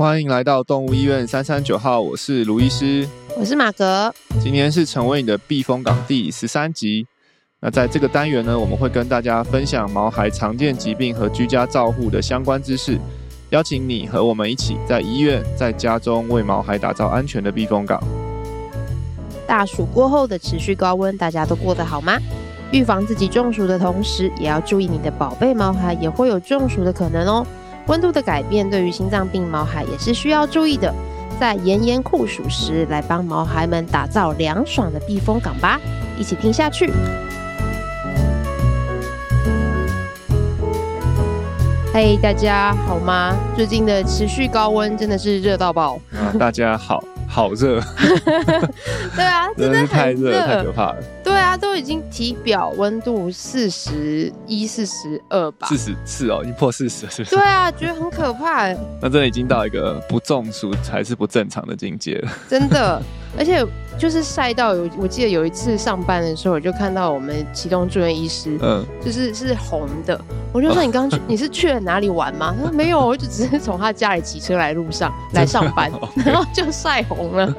欢迎来到动物医院三三九号，我是卢医师，我是马格。今天是成为你的避风港第十三集。那在这个单元呢，我们会跟大家分享毛孩常见疾病和居家照护的相关知识，邀请你和我们一起在医院、在家中为毛孩打造安全的避风港。大暑过后的持续高温，大家都过得好吗？预防自己中暑的同时，也要注意你的宝贝毛孩也会有中暑的可能哦。温度的改变对于心脏病毛孩也是需要注意的，在炎炎酷暑时，来帮毛孩们打造凉爽的避风港吧！一起听下去。嘿，hey, 大家好吗？最近的持续高温真的是热到爆。啊，大家好。好热，对啊，真的，真的是太热太可怕了。对啊，都已经体表温度四十一、四十二吧，四十四哦，已经破四十了，是不是？对啊，觉得很可怕。那真的已经到一个不中暑才是不正常的境界了。真的，而且。就是晒到有，我记得有一次上班的时候，我就看到我们启动住院医师，嗯，就是是红的。我就说你刚刚去，你是去了哪里玩吗？他说没有，我就只是从他家里骑车来路上 来上班，然后就晒红了。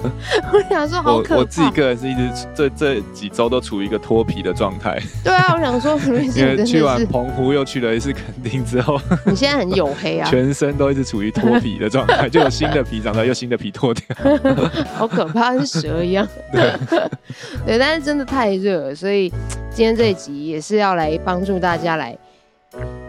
我想说好可怕。我，我自己个人是一直这这几周都处于一个脱皮的状态。对啊，我想说，因为去完澎湖又去了一次垦丁之后，你现在很黝黑啊，全身都一直处于脱皮的状态，就有新的皮长出来，又新的皮脱掉，好可怕，跟蛇一样。对，对，但是真的太热了，所以今天这一集也是要来帮助大家来。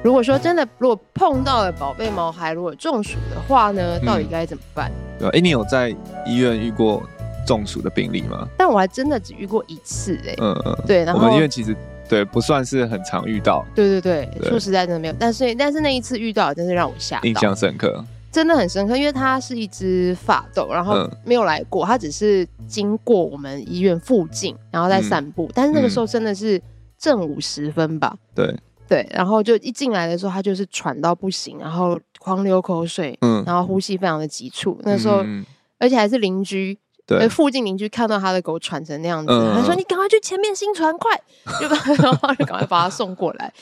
如果说真的，如果碰到了宝贝毛孩如果中暑的话呢，到底该怎么办？嗯、对，哎、欸，你有在医院遇过中暑的病例吗？但我还真的只遇过一次、欸，哎，嗯嗯，对，然后我们医院其实对不算是很常遇到，对对对，对说实在真的没有，但是但是那一次遇到，真是让我吓到，印象深刻。真的很深刻，因为它是一只法斗，然后没有来过，它只是经过我们医院附近，然后在散步。嗯、但是那个时候真的是正午时分吧？对对，然后就一进来的时候，它就是喘到不行，然后狂流口水，嗯，然后呼吸非常的急促。那时候，嗯、而且还是邻居，对，附近邻居看到他的狗喘成那样子，他、嗯、说：“你赶快去前面新传快，然后就赶快把它送过来。”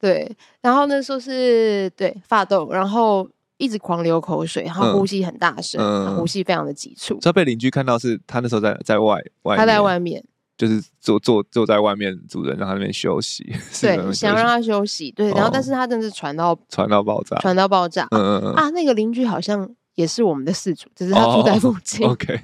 对，然后那时候是对发抖，然后。一直狂流口水，然后呼吸很大声，嗯、呼吸非常的急促。他被邻居看到是，他那时候在在外外，他在外面，就是坐坐坐在外面，主人让他那边休息。对，想让他休息。对，然后但是他真的是传到传到爆炸，传到爆炸。嗯嗯嗯。啊，那个邻居好像也是我们的事主，只是他住在附近。哦、OK。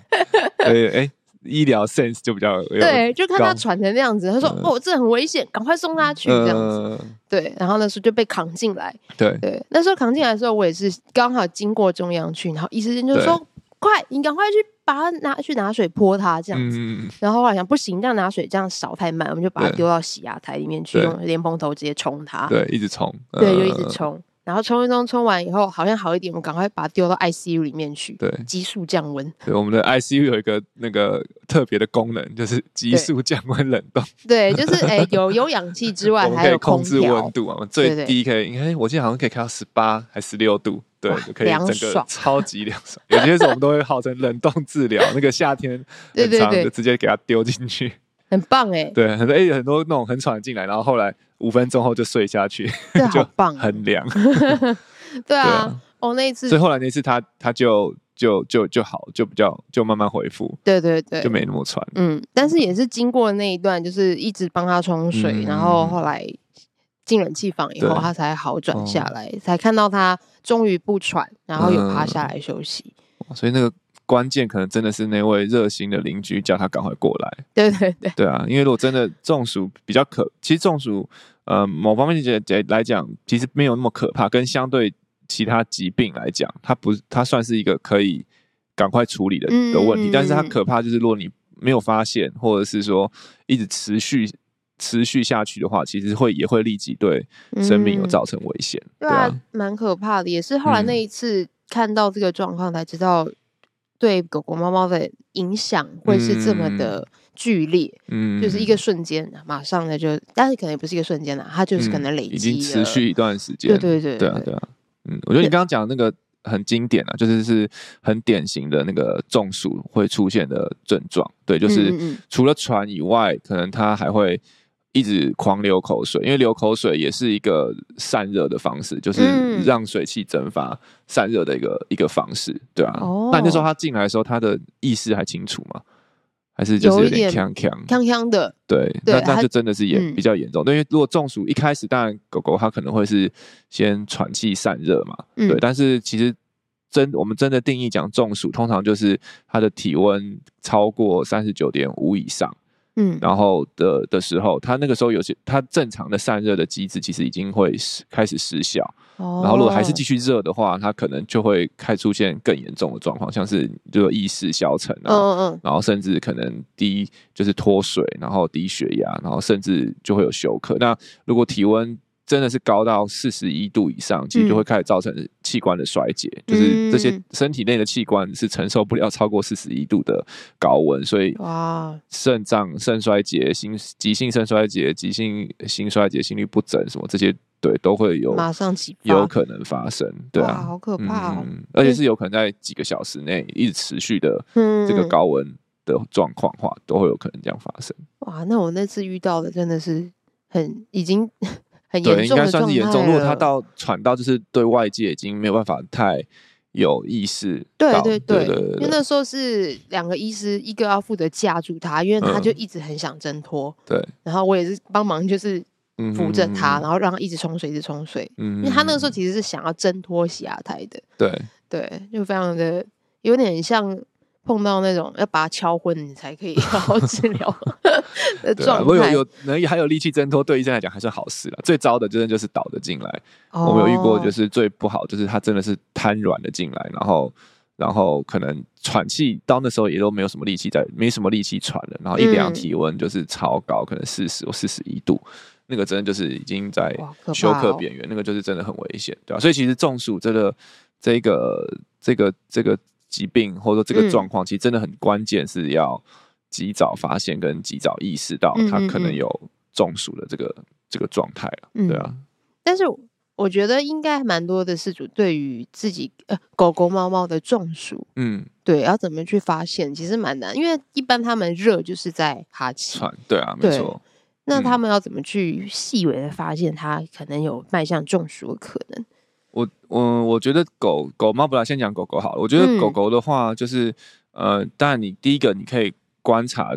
对，哎。医疗 sense 就比较对，就看他喘成那样子，他说：“哦，这很危险，赶快送他去。”这样子，对。然后那时候就被扛进来，对对。那时候扛进来的时候，我也是刚好经过中央区，然后医生就说：“快，你赶快去把他拿去拿水泼他。”这样子。然后后来想不行，这样拿水这样扫太慢，我们就把他丢到洗牙台里面去，用莲蓬头直接冲他。对，一直冲。对，就一直冲。然后冲一冲，冲完以后好像好一点，我们赶快把它丢到 ICU 里面去，对，急速降温。对，我们的 ICU 有一个那个特别的功能，就是急速降温冷冻。对，就是哎，有有氧气之外，还有控制温度啊，最低可以，你看我记得好像可以开到十八还十六度，对，可以整个超级凉爽。有些时候我们都会号称冷冻治疗，那个夏天 很长，就直接给它丢进去。很棒哎，对，很多哎很多那种很喘进来，然后后来五分钟后就睡下去，就棒，很凉。对啊，哦那一次，所以后来那次他他就就就就好，就比较就慢慢恢复，对对对，就没那么喘。嗯，但是也是经过那一段，就是一直帮他冲水，然后后来进冷气房以后，他才好转下来，才看到他终于不喘，然后有趴下来休息。所以那个。关键可能真的是那位热心的邻居叫他赶快过来。对对对，对啊，因为如果真的中暑比较可，其实中暑呃某方面来讲，其实没有那么可怕，跟相对其他疾病来讲，它不它算是一个可以赶快处理的的问题。嗯、但是它可怕就是如果你没有发现，或者是说一直持续持续下去的话，其实会也会立即对生命有造成危险。嗯、对啊，蛮可怕的。也是后来那一次看到这个状况才知道。对狗狗、猫猫的影响会是这么的剧烈，嗯，就是一。个瞬间，马上的就，但是可能也不是一个瞬间啦，它就是可能累积、嗯、已经持续一段时间，对对对，对啊对。啊，嗯，我觉得你刚刚讲的那个很经典啊，就是是很典型的那个中暑会出现的症状，对，就是除了喘以外，可能它还会一直狂流口水，因为流口水也是一个散热的方式，就是让水汽蒸发散热的一个一个方式，对啊。哦、那那时候他进来的时候，他的意识还清楚吗？还是就是有点呛呛呛呛的？对，对那那就真的是严比较严重。因为如果中暑一开始，当然狗狗它可能会是先喘气散热嘛，嗯、对。但是其实真我们真的定义讲中暑，通常就是它的体温超过三十九点五以上。嗯，然后的的时候，它那个时候有些它正常的散热的机制其实已经会开始失效。哦，然后如果还是继续热的话，它可能就会开出现更严重的状况，像是就意识消沉啊，嗯嗯，然后甚至可能低就是脱水，然后低血压，然后甚至就会有休克。那如果体温真的是高到四十一度以上，其实就会开始造成器官的衰竭，嗯、就是这些身体内的器官是承受不了超过四十一度的高温，所以哇，肾脏肾衰竭、心急性肾衰竭、急性心衰竭、心律不整什么这些，对，都会有马上起有可能发生，对啊，好可怕哦、嗯，而且是有可能在几个小时内一直持续的这个高温的状况话，都会有可能这样发生。哇，那我那次遇到的真的是很已经。很对，应该算是严重。如果他到喘到，就是对外界已经没有办法太有意识。对对对，因为那时候是两个医师，一个要负责架住他，因为他就一直很想挣脱。对。然后我也是帮忙，就是扶着他，然后让他一直冲水，一直冲水。嗯。因为他那个时候其实是想要挣脱洗牙台的。对。对，就非常的有点像。碰到那种要把它敲昏，你才可以 好好治疗 的状态。我有有能还有力气挣脱，对医生来讲还是好事了。最糟的真的就是倒的进来。哦、我们有遇过，就是最不好，就是他真的是瘫软的进来，然后然后可能喘气到那时候也都没有什么力气在，没什么力气喘了。然后一量体温就是超高，可能四十或四十一度，那个真的就是已经在休克边缘，哦、那个就是真的很危险，对吧、啊？所以其实中暑这个这个这个这个。疾病或者说这个状况，其实真的很关键，是要及早发现跟及早意识到他可能有中暑的这个这个状态了，对啊。但是我觉得应该蛮多的饲主对于自己呃狗狗猫猫的中暑，嗯，对，要怎么去发现，其实蛮难，因为一般他们热就是在哈气，对啊，没错。那他们要怎么去细微的发现他可能有迈向中暑的可能？我我我觉得狗狗猫不来，先讲狗狗好了。我觉得狗狗的话，就是、嗯、呃，当然你第一个你可以观察，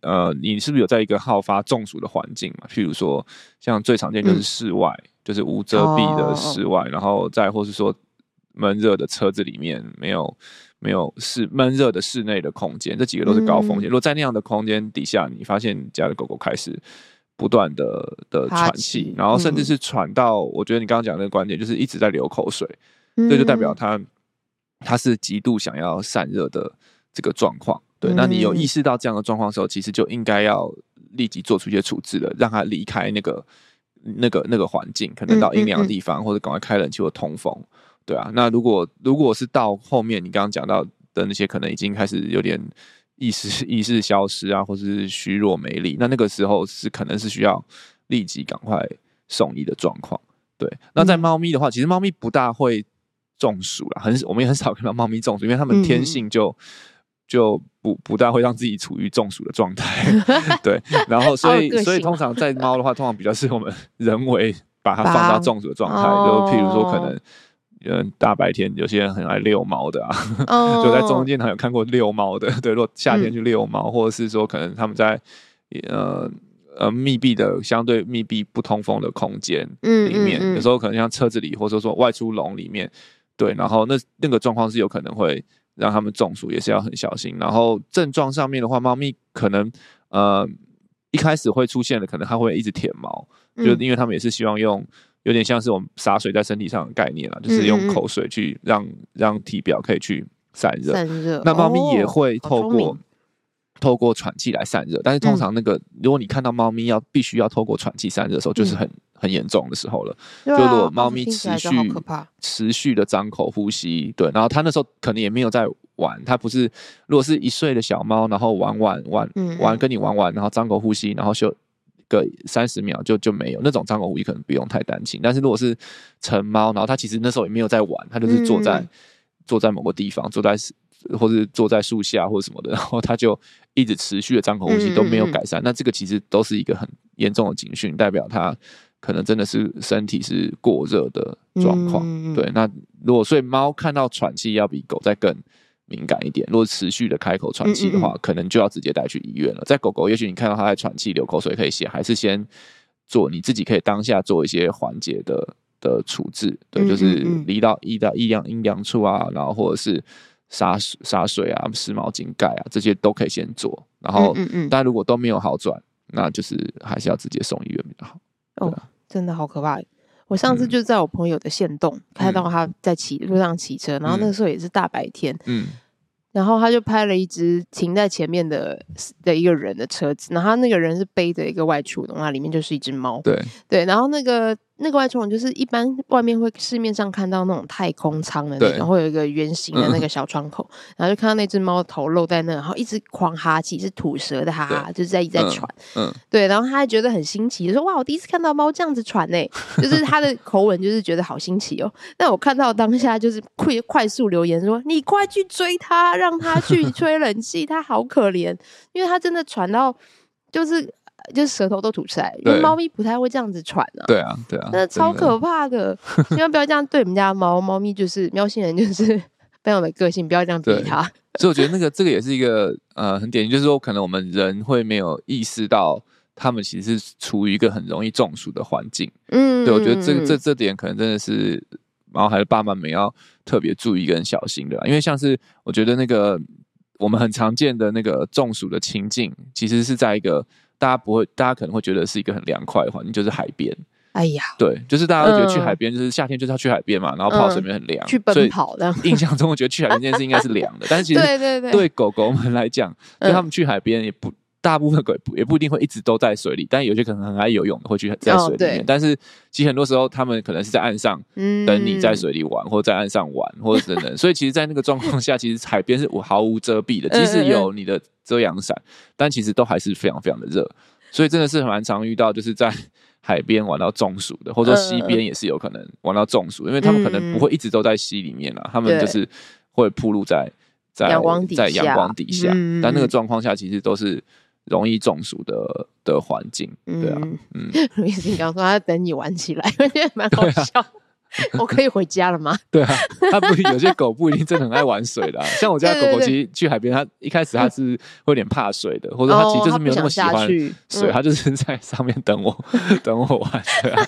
呃，你是不是有在一个好发中暑的环境嘛？譬如说，像最常见就是室外，嗯、就是无遮蔽的室外，哦、然后再或是说闷热的车子里面，没有没有室闷热的室内的空间，这几个都是高风险。嗯、如果在那样的空间底下，你发现你家的狗狗开始。不断的的喘气，然后甚至是喘到，嗯、我觉得你刚刚讲的那个观点就是一直在流口水，这、嗯、就代表他他是极度想要散热的这个状况。对，嗯、那你有意识到这样的状况的时候，其实就应该要立即做出一些处置了，让他离开那个那个那个环境，可能到阴凉的地方，嗯嗯嗯或者赶快开冷气或通风。对啊，那如果如果是到后面你刚刚讲到的那些，可能已经开始有点。意识 意识消失啊，或是虚弱没力，那那个时候是可能是需要立即赶快送医的状况。对，那在猫咪的话，其实猫咪不大会中暑了，很我们也很少 看到猫咪中暑，因为它们天性就就不不大会让自己处于中暑的状态。对，然后所以所以通常在猫的话，通常比较是我们人为把它放到中暑的状态，就譬如说可能。嗯，大白天有些人很爱遛猫的啊，oh. 就在中间还有看过遛猫的。对，如果夏天去遛猫，嗯、或者是说可能他们在呃呃密闭的相对密闭不通风的空间里面，嗯嗯嗯、有时候可能像车子里，或者说外出笼里面，对，然后那那个状况是有可能会让他们中暑，也是要很小心。然后症状上面的话，猫咪可能呃一开始会出现的，可能它会一直舔毛，嗯、就因为他们也是希望用。有点像是我们洒水在身体上的概念了，就是用口水去让让体表可以去散热。散热。那猫咪也会透过、哦、透过喘气来散热，但是通常那个、嗯、如果你看到猫咪要必须要透过喘气散热的时候，就是很、嗯、很严重的时候了。就如果猫咪持续持续的张口呼吸，对，然后它那时候可能也没有在玩，它不是如果是一岁的小猫，然后玩玩玩玩跟你玩玩，然后张口呼吸，然后就。个三十秒就就没有那种张口呼吸，可能不用太担心。但是如果是成猫，然后它其实那时候也没有在玩，它就是坐在、嗯、坐在某个地方，坐在或是坐在树下或者什么的，然后它就一直持续的张口呼吸都没有改善，那这个其实都是一个很严重的警讯，代表它可能真的是身体是过热的状况。对，那如果所以猫看到喘气要比狗在更敏感一点，如果持续的开口喘气的话，嗯嗯嗯，可能就要直接带去医院了。在狗狗，也许你看到它在喘气、流口水，可以先还是先做你自己可以当下做一些缓解的的处置，对，就是离到医到医疗阴凉处啊，然后或者是洒洒水啊、湿毛巾盖啊，这些都可以先做。然后，嗯嗯，但如果都没有好转，那就是还是要直接送医院比较好。哦，真的好可怕！我上次就在我朋友的县洞、嗯、看到他在骑路上骑车，然后那个时候也是大白天，嗯。嗯然后他就拍了一只停在前面的的一个人的车子，然后他那个人是背着一个外出笼，那里面就是一只猫。对对，然后那个。那个外出笼就是一般外面会市面上看到那种太空舱的那种，会有一个圆形的那个小窗口，嗯、然后就看到那只猫头露在那，然后一直狂哈气，是吐舌的哈哈，就是在一直在喘。嗯，对，然后他还觉得很新奇，就说哇，我第一次看到猫这样子喘呢，就是他的口吻就是觉得好新奇哦。那我看到当下就是快快速留言说，你快去追它，让它去吹冷气，它好可怜，因为它真的喘到就是。就是舌头都吐出来，因为猫咪不太会这样子喘啊。对啊，对啊，那超可怕的，千万不要这样对我们家猫。猫咪就是喵星人，就是非常的个性，不要这样对它。所以我觉得那个这个也是一个呃很典型，就是说可能我们人会没有意识到，他们其实是处于一个很容易中暑的环境。嗯，对，我觉得这这这点可能真的是毛孩的爸妈们要特别注意跟小心的，因为像是我觉得那个我们很常见的那个中暑的情境，其实是在一个。大家不会，大家可能会觉得是一个很凉快的环境，就是海边。哎呀，对，就是大家都觉得去海边，就是夏天就是要去海边嘛，然后泡水面很凉，去奔跑的。印象中，我觉得去海边这件事应该是凉的，但是其实 对对对，对狗狗们来讲，对他们去海边也不。大部分鬼也不，一定会一直都在水里，但有些可能很爱游泳的会去在水里面。哦、但是其实很多时候他们可能是在岸上等你在水里玩，嗯、或者在岸上玩，或者等等。所以其实，在那个状况下，其实海边是毫无遮蔽的，即使有你的遮阳伞，但其实都还是非常非常的热。所以真的是蛮常遇到，就是在海边玩到中暑的，或者说溪边也是有可能玩到中暑，因为他们可能不会一直都在溪里面啊，他们就是会暴露在在阳光底下，在阳光底下，嗯、但那个状况下其实都是。容易中暑的的环境，对啊，嗯，卢医师刚说他等你玩起来，我觉得蛮好笑。我可以回家了吗？对啊，他不有些狗不一定真的很爱玩水的，像我家狗狗其实去海边，它一开始它是会有点怕水的，或者它其实就是没有那么喜欢水，它就是在上面等我等我玩，对啊，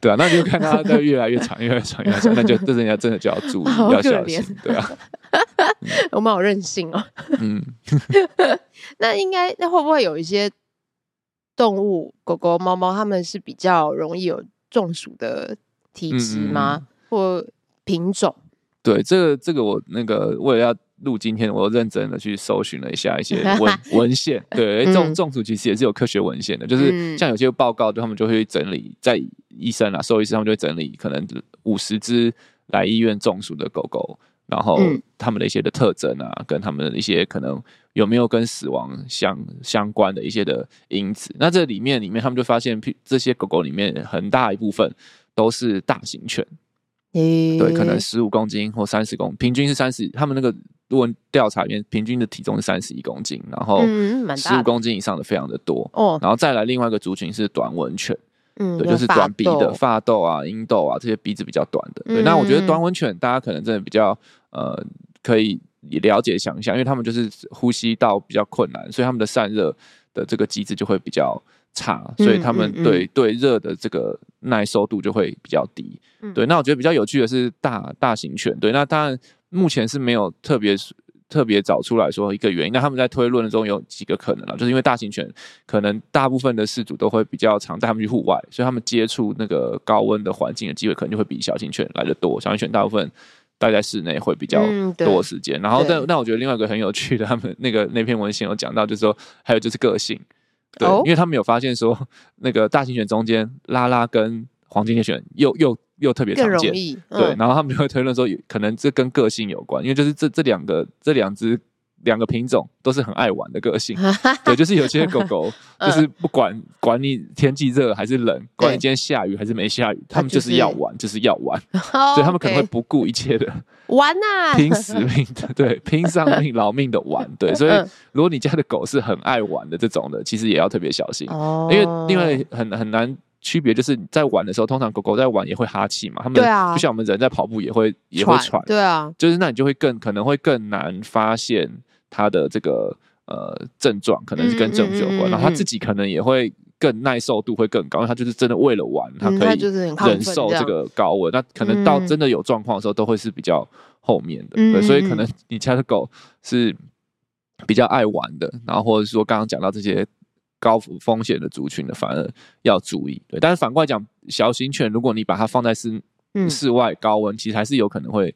对啊，那就看它在越来越长，越来越长，越来越长，那就这人家真的就要注意，要小心，对啊，我们好任性哦，嗯。那应该，那会不会有一些动物，狗狗、猫猫，它们是比较容易有中暑的体质吗？嗯、或品种？对，这个这个我那个为了要录今天，我认真的去搜寻了一下一些文 文献。对，中中暑其实也是有科学文献的，就是像有些报告，就他们就会整理，在医生啊、兽医师他们就会整理，可能五十只来医院中暑的狗狗。然后他们的一些的特征啊，嗯、跟他们的一些可能有没有跟死亡相相关的一些的因子，那这里面里面他们就发现，这些狗狗里面很大一部分都是大型犬，欸、对，可能十五公斤或三十公，平均是三十，他们那个论文调查里面平均的体重是三十一公斤，然后十五公斤以上的非常的多，哦，然后再来另外一个族群是短吻犬。嗯，对，就是短鼻的发豆啊、鹰豆啊，这些鼻子比较短的。对，嗯、那我觉得短吻犬大家可能真的比较呃可以了解想象，因为他们就是呼吸道比较困难，所以他们的散热的这个机制就会比较差，所以他们对、嗯嗯、对热的这个耐受度就会比较低。嗯、对，那我觉得比较有趣的是大大型犬，对，那当然目前是没有特别。特别找出来说一个原因，那他们在推论中有几个可能啊，就是因为大型犬可能大部分的饲主都会比较常带他们去户外，所以他们接触那个高温的环境的机会可能就会比小型犬来的多。小型犬大部分待在室内会比较多时间。嗯、然后但，但但我觉得另外一个很有趣的，他们那个那篇文献有讲到，就是说还有就是个性，对，哦、因为他们有发现说那个大型犬中间拉拉跟黄金猎犬又又。又特别常见，嗯、对，然后他们就会推论说，可能这跟个性有关，因为就是这这两个这两只两个品种都是很爱玩的个性，对，就是有些狗狗 就是不管管你天气热还是冷，管你今天下雨还是没下雨，他们就是要玩，就是要玩，所以他们可能会不顾一切的玩呐，拼死命的，对，拼上命劳命的玩，对，所以如果你家的狗是很爱玩的这种的，其实也要特别小心，因为因为很很难。区别就是在玩的时候，通常狗狗在玩也会哈气嘛，它们不像我们人在跑步也会也会喘，对啊，就是那你就会更可能会更难发现它的这个呃症状，可能是跟症状有关，然后它自己可能也会更耐受度会更高，因为他就是真的为了玩，他可以忍受这个高温，那可能到真的有状况的时候，都会是比较后面的，对，所以可能你家的狗是比较爱玩的，然后或者说刚刚讲到这些。高风险的族群的反而要注意，对。但是反过来讲，小型犬如果你把它放在室室外高温，其实还是有可能会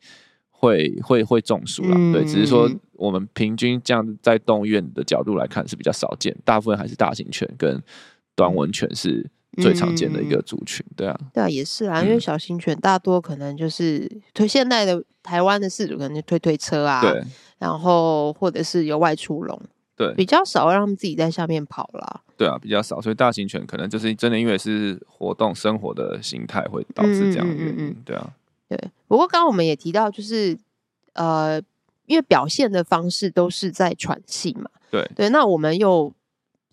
会会会中暑啦。对，只是说我们平均这样在动物院的角度来看是比较少见，大部分还是大型犬跟短吻犬是最常见的一个族群，对啊。对啊，也是啊，因为小型犬大多可能就是推现在的台湾的饲主可能就推推车啊，对，然后或者是有外出笼。对，比较少让他们自己在下面跑啦。对啊，比较少，所以大型犬可能就是真的，因为是活动生活的形态，会导致这样的原因。嗯嗯嗯对啊，对。不过刚刚我们也提到，就是呃，因为表现的方式都是在喘气嘛。对对，那我们又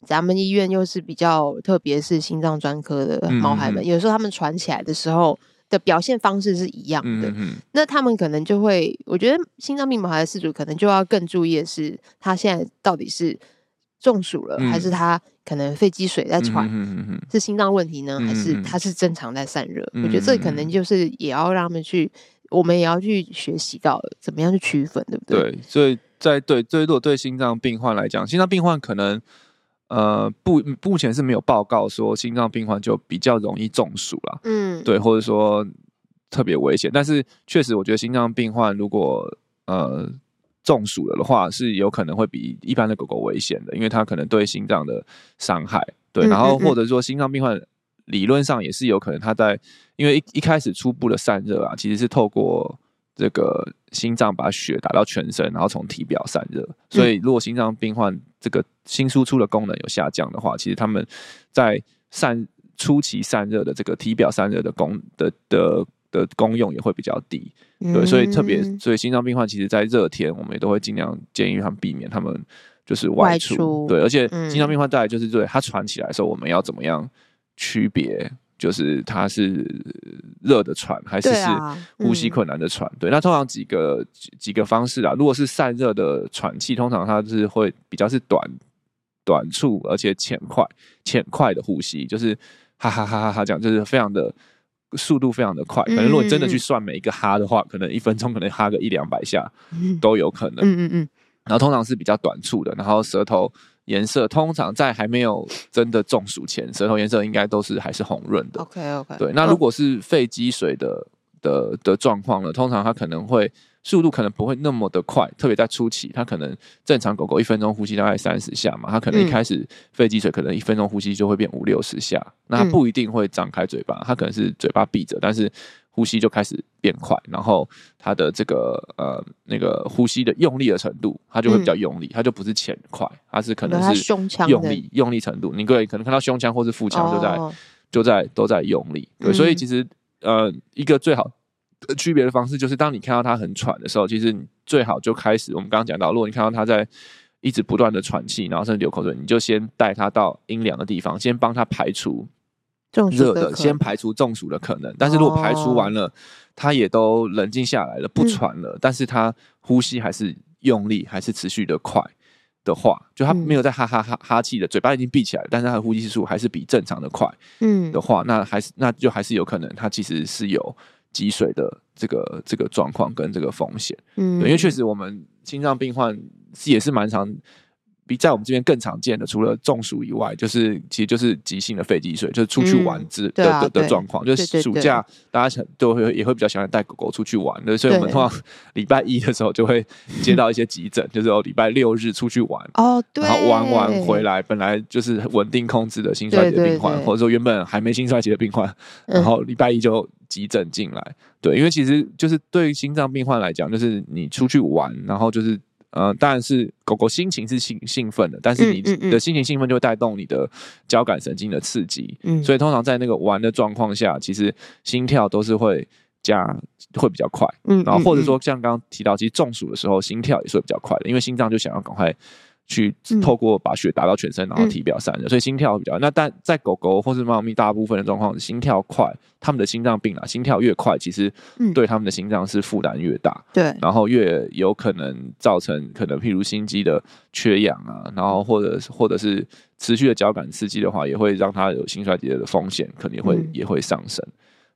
咱们医院又是比较，特别是心脏专科的毛孩们，嗯嗯有时候他们喘起来的时候。的表现方式是一样的，嗯、那他们可能就会，我觉得心脏病毛孩的事主可能就要更注意的是，他现在到底是中暑了，嗯、还是他可能肺积水在喘，是心脏问题呢，还是他是正常在散热？嗯、我觉得这可能就是也要让他们去，我们也要去学习到怎么样去区分，对不对？对，所以在对对，如果对心脏病患来讲，心脏病患可能。呃，不，目前是没有报告说心脏病患就比较容易中暑啦，嗯，对，或者说特别危险。但是确实，我觉得心脏病患如果呃中暑了的话，是有可能会比一般的狗狗危险的，因为它可能对心脏的伤害，对，然后或者说心脏病患理论上也是有可能它在因为一一开始初步的散热啊，其实是透过。这个心脏把血打到全身，然后从体表散热。所以，如果心脏病患这个新输出的功能有下降的话，其实他们在散初期散热的这个体表散热的功的的的功用也会比较低。对，所以特别，所以心脏病患其实，在热天，我们也都会尽量建议他们避免他们就是外出。外出对，而且心脏病患再来就是对他喘起来的时候，我们要怎么样区别？就是它是热的喘，还是是呼吸困难的喘？对，啊嗯、对，那通常几个几几个方式啊。如果是散热的喘气，通常它是会比较是短短促，而且浅快浅快的呼吸，就是哈哈哈哈哈讲，就是非常的速度非常的快。可能如果你真的去算每一个哈的话，可能一分钟可能哈个一两百下都有可能。嗯嗯嗯。然后通常是比较短促的，然后舌头。颜色通常在还没有真的中暑前，舌头颜色应该都是还是红润的。OK OK。对，那如果是肺积水的的的状况呢？通常它可能会速度可能不会那么的快，特别在初期，它可能正常狗狗一分钟呼吸大概三十下嘛，它可能一开始肺积水可能一分钟呼吸就会变五六十下，那它不一定会张开嘴巴，它可能是嘴巴闭着，但是。呼吸就开始变快，然后他的这个呃那个呼吸的用力的程度，他就会比较用力，嗯、它就不是浅快，他是可能是用力胸腔用力用力程度。你各位可能看到胸腔或是腹腔就在、哦、就在都在用力，对，嗯、所以其实呃一个最好的区别的方式就是，当你看到他很喘的时候，其实你最好就开始我们刚刚讲到，如果你看到他在一直不断的喘气，然后甚至流口水，你就先带他到阴凉的地方，先帮他排除。热的，先排除中暑的可能，但是如果排除完了，他也都冷静下来了，不喘了，但是他呼吸还是用力，还是持续的快的话，就他没有在哈哈哈哈气的，嘴巴已经闭起来，但是他的呼吸次数还是比正常的快，嗯。的话，那还是那就还是有可能他其实是有积水的这个这个状况跟这个风险，嗯，因为确实我们心脏病患也是蛮常。比在我们这边更常见的，除了中暑以外，就是其实就是急性的肺积水，就是出去玩之的的的状况。就是暑假大家都会也会比较喜欢带狗狗出去玩的，所以我们通常 礼拜一的时候就会接到一些急诊，就是哦礼拜六日出去玩哦，然后玩完回来，本来就是稳定控制的心衰竭病患，或者说原本还没心衰竭的病患，然后礼拜一就急诊进来。对，因为其实就是对于心脏病患来讲，就是你出去玩，然后就是。呃，当然是狗狗心情是兴兴奋的，但是你的心情兴奋就会带动你的交感神经的刺激，嗯，所以通常在那个玩的状况下，其实心跳都是会加会比较快，嗯，然后或者说像刚刚提到，其实中暑的时候心跳也是会比较快的，因为心脏就想要赶快。去透过把血打到全身，然后体表散热，嗯、所以心跳比较。那但在狗狗或是猫咪大部分的状况，心跳快，它们的心脏病啊，心跳越快，其实对它们的心脏是负担越大。对、嗯，然后越有可能造成可能譬如心肌的缺氧啊，然后或者或者是持续的交感刺激的话，也会让它有心衰竭的风险，可能会、嗯、也会上升。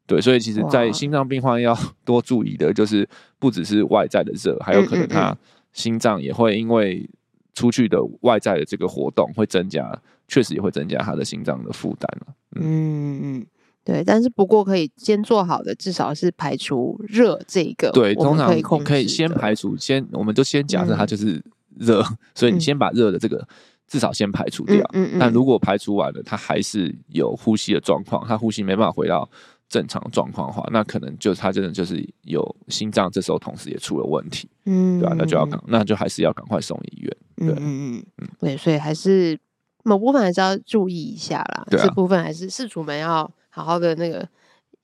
对，所以其实，在心脏病患要多注意的，就是不只是外在的热，还有可能它心脏也会因为。出去的外在的这个活动会增加，确实也会增加他的心脏的负担。嗯嗯，对，但是不过可以先做好的，至少是排除热这个。对，通常可以先排除，先我们就先假设它就是热，嗯、所以你先把热的这个至少先排除掉。嗯嗯。嗯，但如果排除完了，它还是有呼吸的状况，它呼吸没办法回到。正常状况的话，那可能就他真的就是有心脏，这时候同时也出了问题，嗯，对吧、啊？那就要赶，那就还是要赶快送医院，对，嗯嗯嗯，对，所以还是某部分还是要注意一下啦，对啊、这部分还是事主们要好好的那个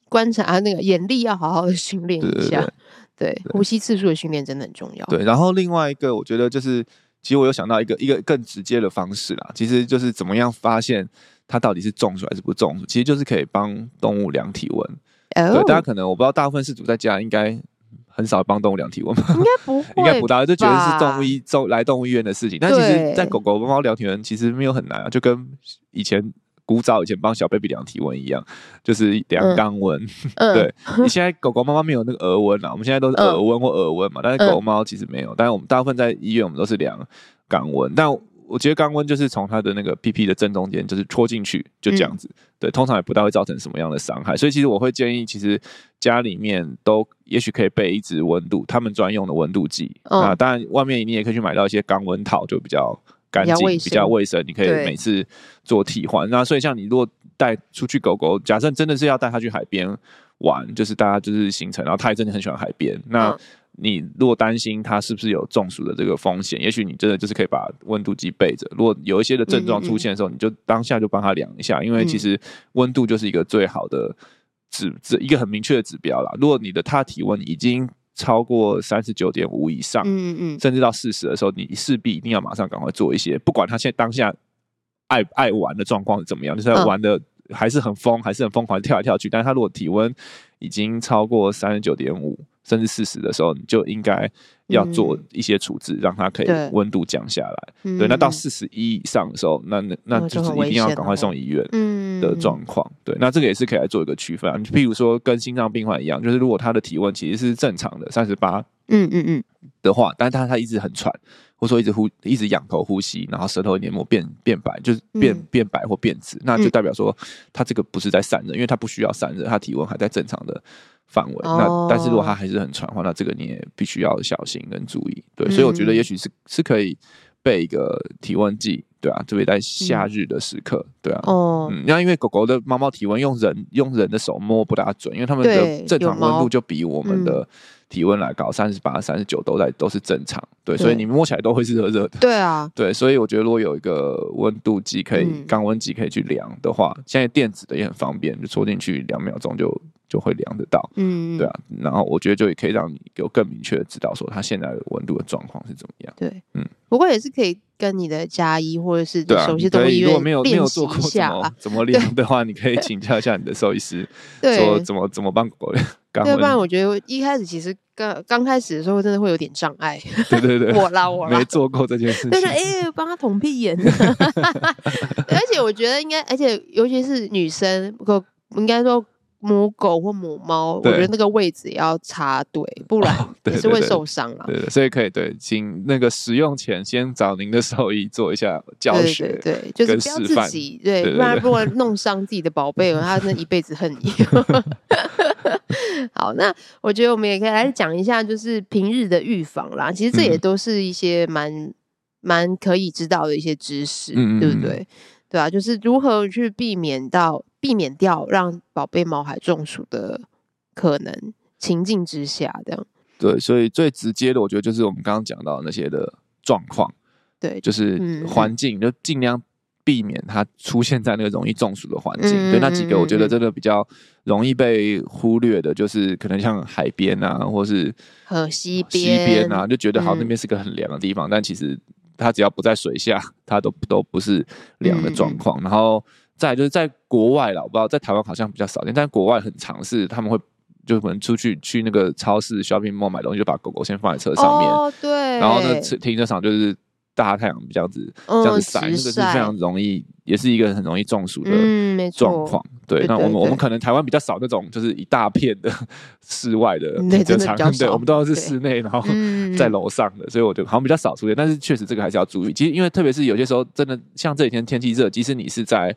观察，那个眼力要好好的训练一下，对，对，对，对，呼吸次数的训练真的很重要。对，然后另外一个，我觉得就是，其实我有想到一个一个更直接的方式啦，其实就是怎么样发现。它到底是中暑还是不中暑？其实就是可以帮动物量体温。Oh. 对，大家可能我不知道，大部分饲主在家应该很少帮动物量体温吧？应该不 会，应该不大，就觉得是动物医中来动物医院的事情。但其实，在狗狗、猫猫量体温其实没有很难啊，就跟以前古早以前帮小 baby 量体温一样，就是量肛温。嗯、对，你现在狗狗、猫猫没有那个额温啊，我们现在都是耳温或耳温嘛，但是狗猫其实没有。但是我们大部分在医院，我们都是量肛温，但。我觉得肛温就是从它的那个屁屁的正中间，就是戳进去，就这样子。嗯、对，通常也不大会造成什么样的伤害。所以其实我会建议，其实家里面都也许可以备一支温度，他们专用的温度计。哦、那当然，外面你也可以去买到一些肛温套，就比较干净、比较卫生，你可以每次做替换。那所以像你如果带出去狗狗，假设真的是要带它去海边玩，就是大家就是行程，然后它也真的很喜欢海边，那。嗯你如果担心它是不是有中暑的这个风险，也许你真的就是可以把温度计备着。如果有一些的症状出现的时候，嗯嗯，你就当下就帮他量一下，因为其实温度就是一个最好的指指一个很明确的指标啦。如果你的他体温已经超过三十九点五以上，嗯嗯，甚至到四十的时候，你势必一定要马上赶快做一些，不管他现在当下爱爱玩的状况是怎么样，就是他玩的还是很疯，还是很疯狂跳来跳去，但是他如果体温已经超过三十九点五。甚至四十的时候，你就应该要做一些处置，嗯、让它可以温度降下来。对，对，那到四十一以上的时候，那那那就是一定要赶快送医院的状况。嗯、对，那这个也是可以来做一个区分啊。譬如说，跟心脏病患一样，就是如果他的体温其实是正常的三十八，嗯嗯嗯。的话，但是他他一直很喘，或者说一直呼一直仰头呼吸，然后舌头黏膜变变白，就是变变白或变紫，那就代表说他这个不是在散热，因为他不需要散热，他体温还在正常的。范围，那但是如果他还是很喘的话，那这个你也必须要小心跟注意。对，所以我觉得也许是是可以备一个体温计，对啊，特别在夏日的时刻，对啊，哦，嗯，那因为狗狗的猫猫体温用人用人的手摸不大准，因为他们的正常温度就比我们的体温来高，三十八、三十九都在都是正常，对，所以你摸起来都会是热热的，对啊，对，所以我觉得如果有一个温度计可以肛温计可以去量的话，现在电子的也很方便，就戳进去两秒钟就。就会量得到，嗯，对啊，然后我觉得就也可以让你有更明确的知道说它现在的温度的状况是怎么样。对，嗯，不过也是可以跟你的家医或者是熟悉动物医院，如果没有没有做过怎么怎么量的话，你可以 请教一下你的兽医师，说怎么怎么帮狗量。要不然我觉得一开始其实刚刚开始的时候真的会有点障碍。对对对，我啦我啦，没做过这件事情。但是哎，帮他捅屁眼。而且我觉得应该，而且尤其是女生，不应该说。母狗或母猫，我觉得那个位置也要插对，不然 也是会受伤了。对，所以可以对，请那个使用前先找您的兽医做一下教学，对，对，对，就是不要自己对，不然如果弄伤自己的宝贝，他那一辈子恨你。好，那我觉得我们也可以来讲一下，就是平日的预防啦。其实这也都是一些蛮蛮可以知道的一些知识，嗯、对不对？对啊，就是如何去避免到。避免掉让宝贝毛孩中暑的可能情境之下，这样。对，所以最直接的，我觉得就是我们刚刚讲到那些的状况，对，就是环境，就尽量避免它出现在那个容易中暑的环境。对，那几个我觉得真的比较容易被忽略的，就是可能像海边啊，或是河溪边，溪边啊，就觉得好那边是个很凉的地方，但其实它只要不在水下，它都都不是凉的状况。然后再就是在国外了，我不知道在台湾好像比较少见，但国外很常是他们会。就可能出去去那个超市 shopping mall 买东西，就把狗狗先放在车上面，哦、对，然后呢，停车场就是大太阳这样子，嗯、这样子晒，那个是非常容易，也是一个很容易中暑的状况。嗯、对，那我们我们可能台湾比较少那种，就是一大片的 室外的停车场，对，我们都是室内，然后在楼上的，所以我觉得好像比较少出现。但是确实这个还是要注意。其实因为特别是有些时候，真的像这几天天气热，即使你是在。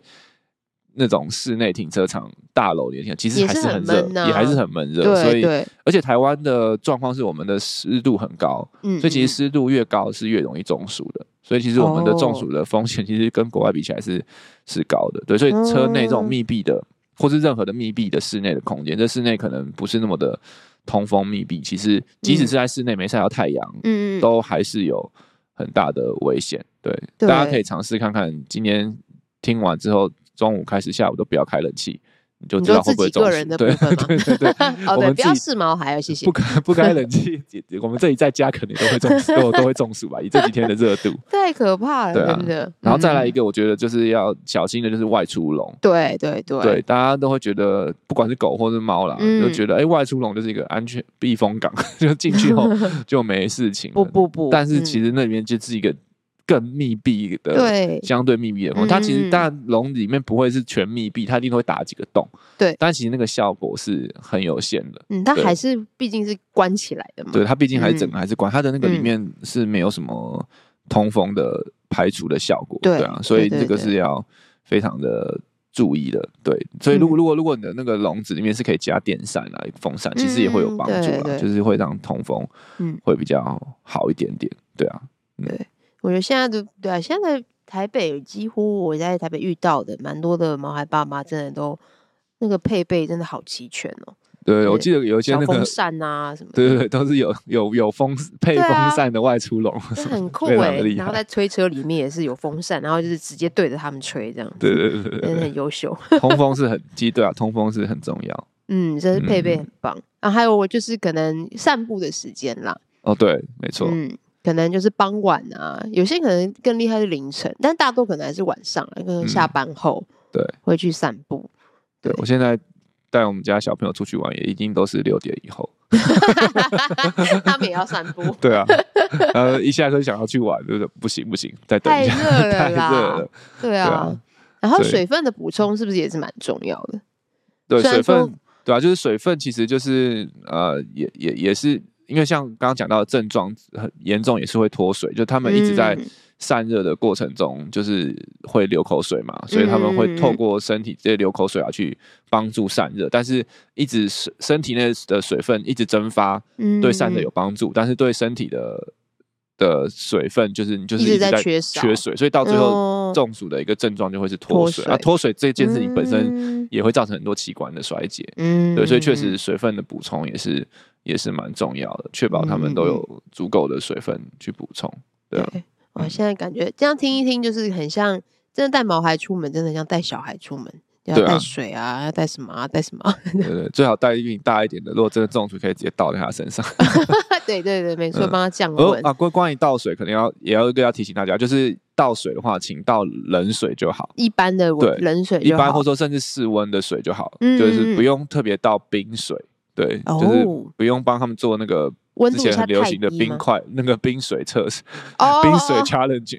那种室内停车场大楼里面，其实还是很热，也还是很闷热。所以，而且台湾的状况是我们的湿度很高，所以其实湿度越高是越容易中暑的。所以其实我们的中暑的风险其实跟国外比起来是是高的。对，所以车内这种密闭的，或是任何的密闭的室内的空间，这室内可能不是那么的通风密闭。其实即使是在室内没晒到太阳，嗯，都还是有很大的危险。对，大家可以尝试看看。今天听完之后。中午开始，下午都不要开冷气，你就知道会不会中暑。对对对对，哦对，不要试毛孩，谢谢。不开 不开冷气，我们这里在家肯定都会中暑，都都会中暑吧？以这几天的热度，太可怕了，真的。然后再来一个，我觉得就是要小心的，就是外出笼。对对对，对，大家都会觉得，不管是狗或是猫啦，就觉得哎，外出笼就是一个安全避风港，就进去后就没事情。不不不，但是其实那里面就是一个。更密闭的，对，相对密闭的它其实当然笼里面不会是全密闭，它一定会打几个洞，对，但其实那个效果是很有限的，嗯，它还是毕竟是关起来的嘛，对，它毕竟还是整个还是关，它的那个里面是没有什么通风的排除的效果，对啊，所以这个是要非常的注意的，对，所以如果如果如果你的那个笼子里面是可以加电扇啊、风扇，其实也会有帮助啊，就是会让通风嗯。会比较好一点点，对啊，对。我觉得现在的对啊，现在台北几乎我在台北遇到的蛮多的毛孩爸妈，真的都那个配备真的好齐全哦。对，我记得有一些那个风扇啊什么，对对对，都是有有有风配风扇的外出笼，很酷哎。然后在推车里面也是有风扇，然后就是直接对着他们吹这样。对对对对，真的很优秀。通风是很，其实对啊，通风是很重要。嗯，这是配备很棒。然后还有我就是可能散步的时间啦。哦，对，没错。嗯。可能就是傍晚啊，有些可能更厉害是凌晨，但大多可能还是晚上，可能下班后，对，会去散步。对，我现在带我们家小朋友出去玩，也一定都是六点以后。他们也要散步。对啊，呃一下课想要去玩，就是不行不行，再等一下，太热了，太热了。对啊，然后水分的补充是不是也是蛮重要的？对，水分，对啊，就是水分，其实就是呃，也也也是。因为像刚刚讲到的症状很严重，也是会脱水，就他们一直在散热的过程中，就是会流口水嘛，所以他们会透过身体这些流口水啊去帮助散热。但是一直身身体内的水分一直蒸发，对散热有帮助，但是对身体的的水分就是你就是一直在缺缺水，所以到最后中暑的一个症状就会是脱水啊。脱水这件事情本身也会造成很多器官的衰竭，嗯，对，所以确实水分的补充也是。也是蛮重要的，确保他们都有足够的水分去补充。对啊，我现在感觉这样听一听，就是很像真的带毛孩出门，真的像带小孩出门，要带水啊，要带什么啊，带什么？对对，最好带一瓶大一点的，如果真的中暑，可以直接倒在他身上。对对对，没错，帮他降温。啊，关关于倒水，可能要也要一个要提醒大家，就是倒水的话，请倒冷水就好，一般的对冷水，一般或者说甚至室温的水就好，就是不用特别倒冰水。对，就是不用帮他们做那个之前很流行的冰块，那个冰水测试，冰水 challenge，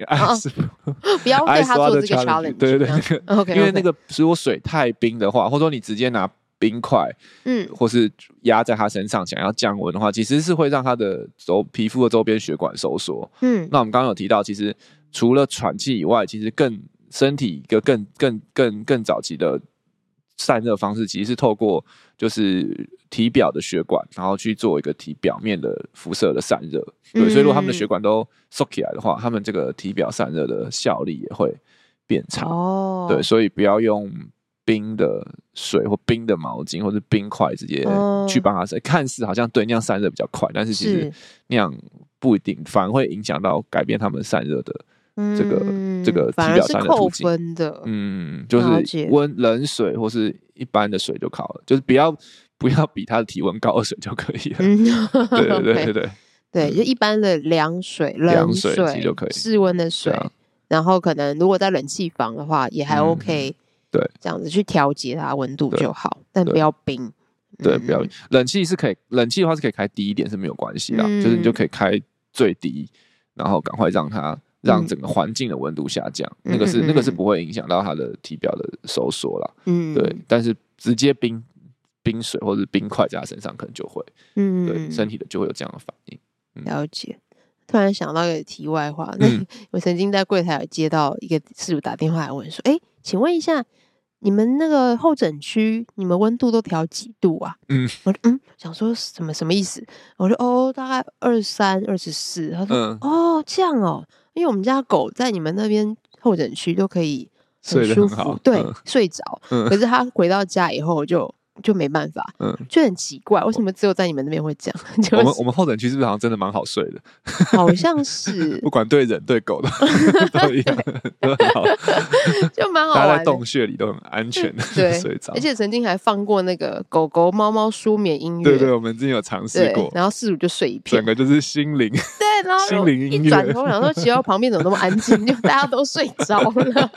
不要对他做这个 challenge，对对对，因为那个如果水太冰的话，或者说你直接拿冰块，嗯，或是压在他身上想要降温的话，其实是会让他的周皮肤的周边血管收缩，嗯，那我们刚刚有提到，其实除了喘气以外，其实更身体一个更更更更早期的。散热方式其实是透过就是体表的血管，然后去做一个体表面的辐射的散热。对，所以如果他们的血管都缩起来的话，他们这个体表散热的效力也会变差。哦，对，所以不要用冰的水或冰的毛巾或者冰块直接去帮他散，看似好像对那样散热比较快，但是其实那样不一定，反而会影响到改变他们散热的这个、嗯、这个体表上的途径的。嗯，就是温冷水或是一般的水就好了，就是不要不要比他的体温高二水就可以了。嗯、对对对对对，对，就一般的凉水、冷水就可以，室温的水。然后可能如果在冷气房的话，也还 OK，嗯、对，这样子去调节它温度就好，但不要冰。对，不要冰。冷气是可以，冷气的话是可以开低一点是没有关系啦，嗯、就是你就可以开最低，然后赶快让它让整个环境的温度下降，嗯、那个是那个是不会影响到它的体表的收缩啦。嗯，对，但是直接冰冰水或者冰块在它身上可能就会，嗯，对，身体的就会有这样的反应。嗯、了解。突然想到一个题外话，那我曾经在柜台有接到一个事主打电话来问说：“哎、欸，请问一下，你们那个候诊区，你们温度都调几度啊？”嗯，我说嗯，想说什么什么意思？我说哦，大概二三、二十四。他说、嗯、哦，这样哦，因为我们家狗在你们那边候诊区都可以很舒服，很对，嗯、睡着。可是它回到家以后就。就没办法，嗯，就很奇怪，为什么只有在你们那边会这样？就是、我们我们候诊区是不是好像真的蛮好睡的？好像是，不管对人对狗都都一样，都很好，就蛮好玩。大家在洞穴里都很安全的对睡着，而且曾经还放过那个狗狗猫猫舒眠音乐。对对，我们之前有尝试过，然后事主就睡一片，整个就是心灵对，然后心灵音乐。一转头想说，骑到旁边怎么那么安静？就大家都睡着了。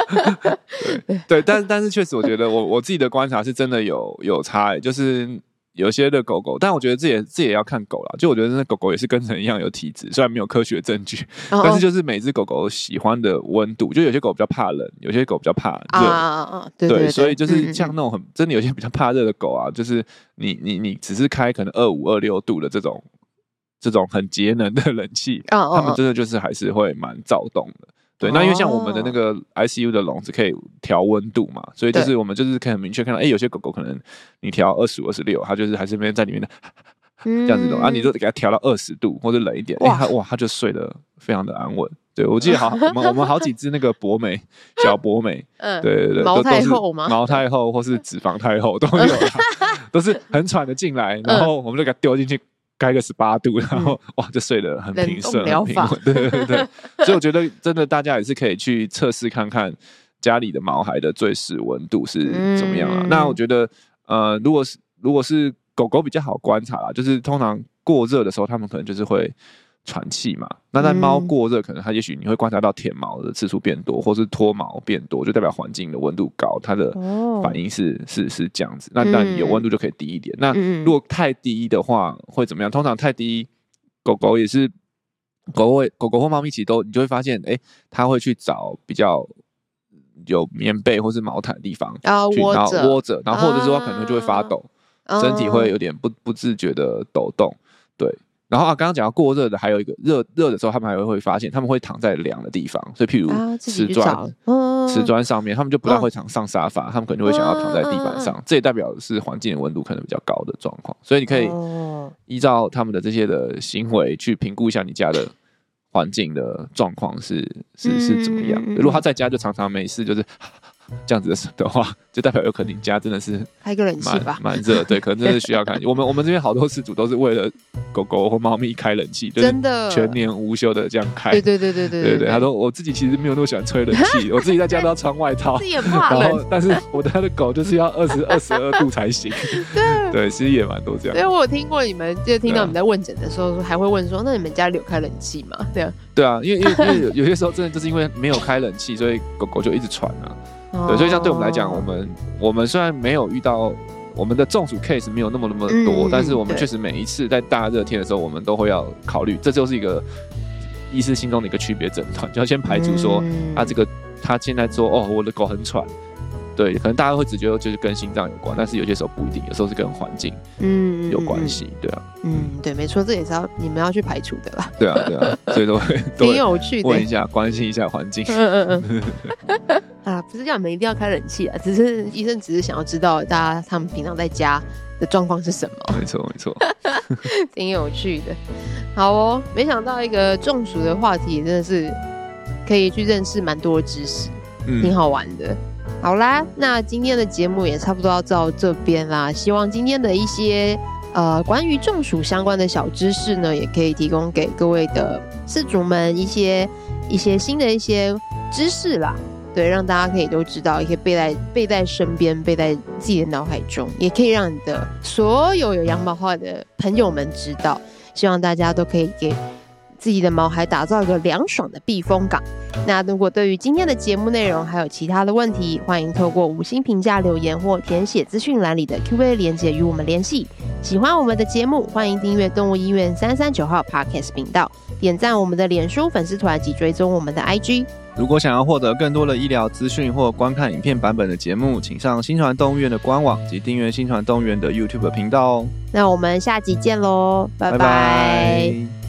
对对，但但是确实，我觉得我我自己的观察是真的有有差，就是有些的狗狗，但我觉得这也这也要看狗啦。就我觉得那狗狗也是跟人一样有体质，虽然没有科学证据，哦、但是就是每只狗狗喜欢的温度，就有些狗比较怕冷，有些狗比较怕热啊，啊，啊对，对，对，对，所以就是像那种很真的有些比较怕热的狗啊，就是你你你只是开可能二五二六度的这种这种很节能的冷气，他们真的就是还是会蛮躁动的。对，那因为像我们的那个 ICU 的笼子可以调温度嘛，所以就是我们就是可以很明确看到，哎，有些狗狗可能你调二十五、二十六，它就是还是没在里面的 这样子的，啊，你就给它调到二十度或者冷一点，哎，它哇，它就睡得非常的安稳。对，我记得好，我们我们好几只那个博美 小博美，嗯，对对对，毛太后吗？毛太后或是脂肪太后都有，都是很喘的进来，然后我们就给它丢进去。开个十八度，然后、嗯、哇，就睡得很平顺、很平稳。对对对，所以我觉得真的大家也是可以去测试看看家里的毛孩的最适温度是怎么样啊。嗯、那我觉得，呃，如果是如果是狗狗比较好观察啦，就是通常过热的时候，它们可能就是会。喘气嘛，那在猫过热，可能它也许你会观察到舔毛的次数变多，或是脱毛变多，就代表环境的温度高，它的反应是、哦、是是这样子。那那有温度就可以低一点。嗯、那如果太低的话会怎么样？通常太低，狗狗也是狗会狗狗或猫咪其实都你就会发现，哎、欸，它会去找比较有棉被或是毛毯的地方啊窝着窝着，然后或者说它可能就会发抖，啊、身体会有点不不自觉的抖动，对。然后啊，刚刚讲到过热的，还有一个热热的时候，他们还会会发现，他们会躺在凉的地方，所以譬如瓷砖、瓷砖上面，他们就不太会躺上沙发，他们可能就会想要躺在地板上，这也代表是环境的温度可能比较高的状况，所以你可以依照他们的这些的行为去评估一下你家的环境的状况是是是怎么样。如果他在家就常常没事，就是。这样子的话，就代表有可能你家真的是开个冷气吧，蛮热，对，可能真的是需要开。我们我们这边好多事主都是为了狗狗或猫咪开冷气，真的全年无休的这样开。对对对对对对对。他说我自己其实没有那么喜欢吹冷气，我自己在家都要穿外套，自己也怕冷。然后，但是我的他的狗就是要二十二十二度才行。对对，其实也蛮多这样。因为我有听过你们，就听到你们在问诊的时候，还会问说，那你们家里有开冷气吗？对啊，对啊，因为因为因为有些时候真的就是因为没有开冷气，所以狗狗就一直喘啊。对，所以像对我们来讲，我们我们虽然没有遇到我们的中暑 case 没有那么那么多，嗯、但是我们确实每一次在大热天的时候，我们都会要考虑，这就是一个医师心中的一个区别诊断，就要先排除说，他这个他现在说哦，我的狗很喘。对，可能大家会只觉得就是跟心脏有关，但是有些时候不一定，有时候是跟环境嗯有关系，对啊，嗯，对，没错，这也是要你们要去排除的啦。对啊，对啊，所以都会 挺有趣的，问一下，关心一下环境。嗯嗯嗯。啊，不是叫你们一定要开冷气啊，只是医生只是想要知道大家他们平常在家的状况是什么。没错，没错，挺有趣的。好哦，没想到一个中暑的话题真的是可以去认识蛮多的知识，嗯，挺好玩的。好啦，那今天的节目也差不多要到这边啦。希望今天的一些呃关于中暑相关的小知识呢，也可以提供给各位的饲主们一些一些新的一些知识啦。对，让大家可以都知道，也可以背在背在身边，背在自己的脑海中，也可以让你的所有有羊毛孩的朋友们知道。希望大家都可以给自己的毛孩打造一个凉爽的避风港。那如果对于今天的节目内容还有其他的问题，欢迎透过五星评价留言或填写资讯栏里的 Q&A 连接与我们联系。喜欢我们的节目，欢迎订阅动物医院三三九号 Podcast 频道，点赞我们的脸书粉丝团及追踪我们的 IG。如果想要获得更多的医疗资讯或观看影片版本的节目，请上新传动物园的官网及订阅新传动物园的 YouTube 频道哦。那我们下集见喽，拜拜。拜拜。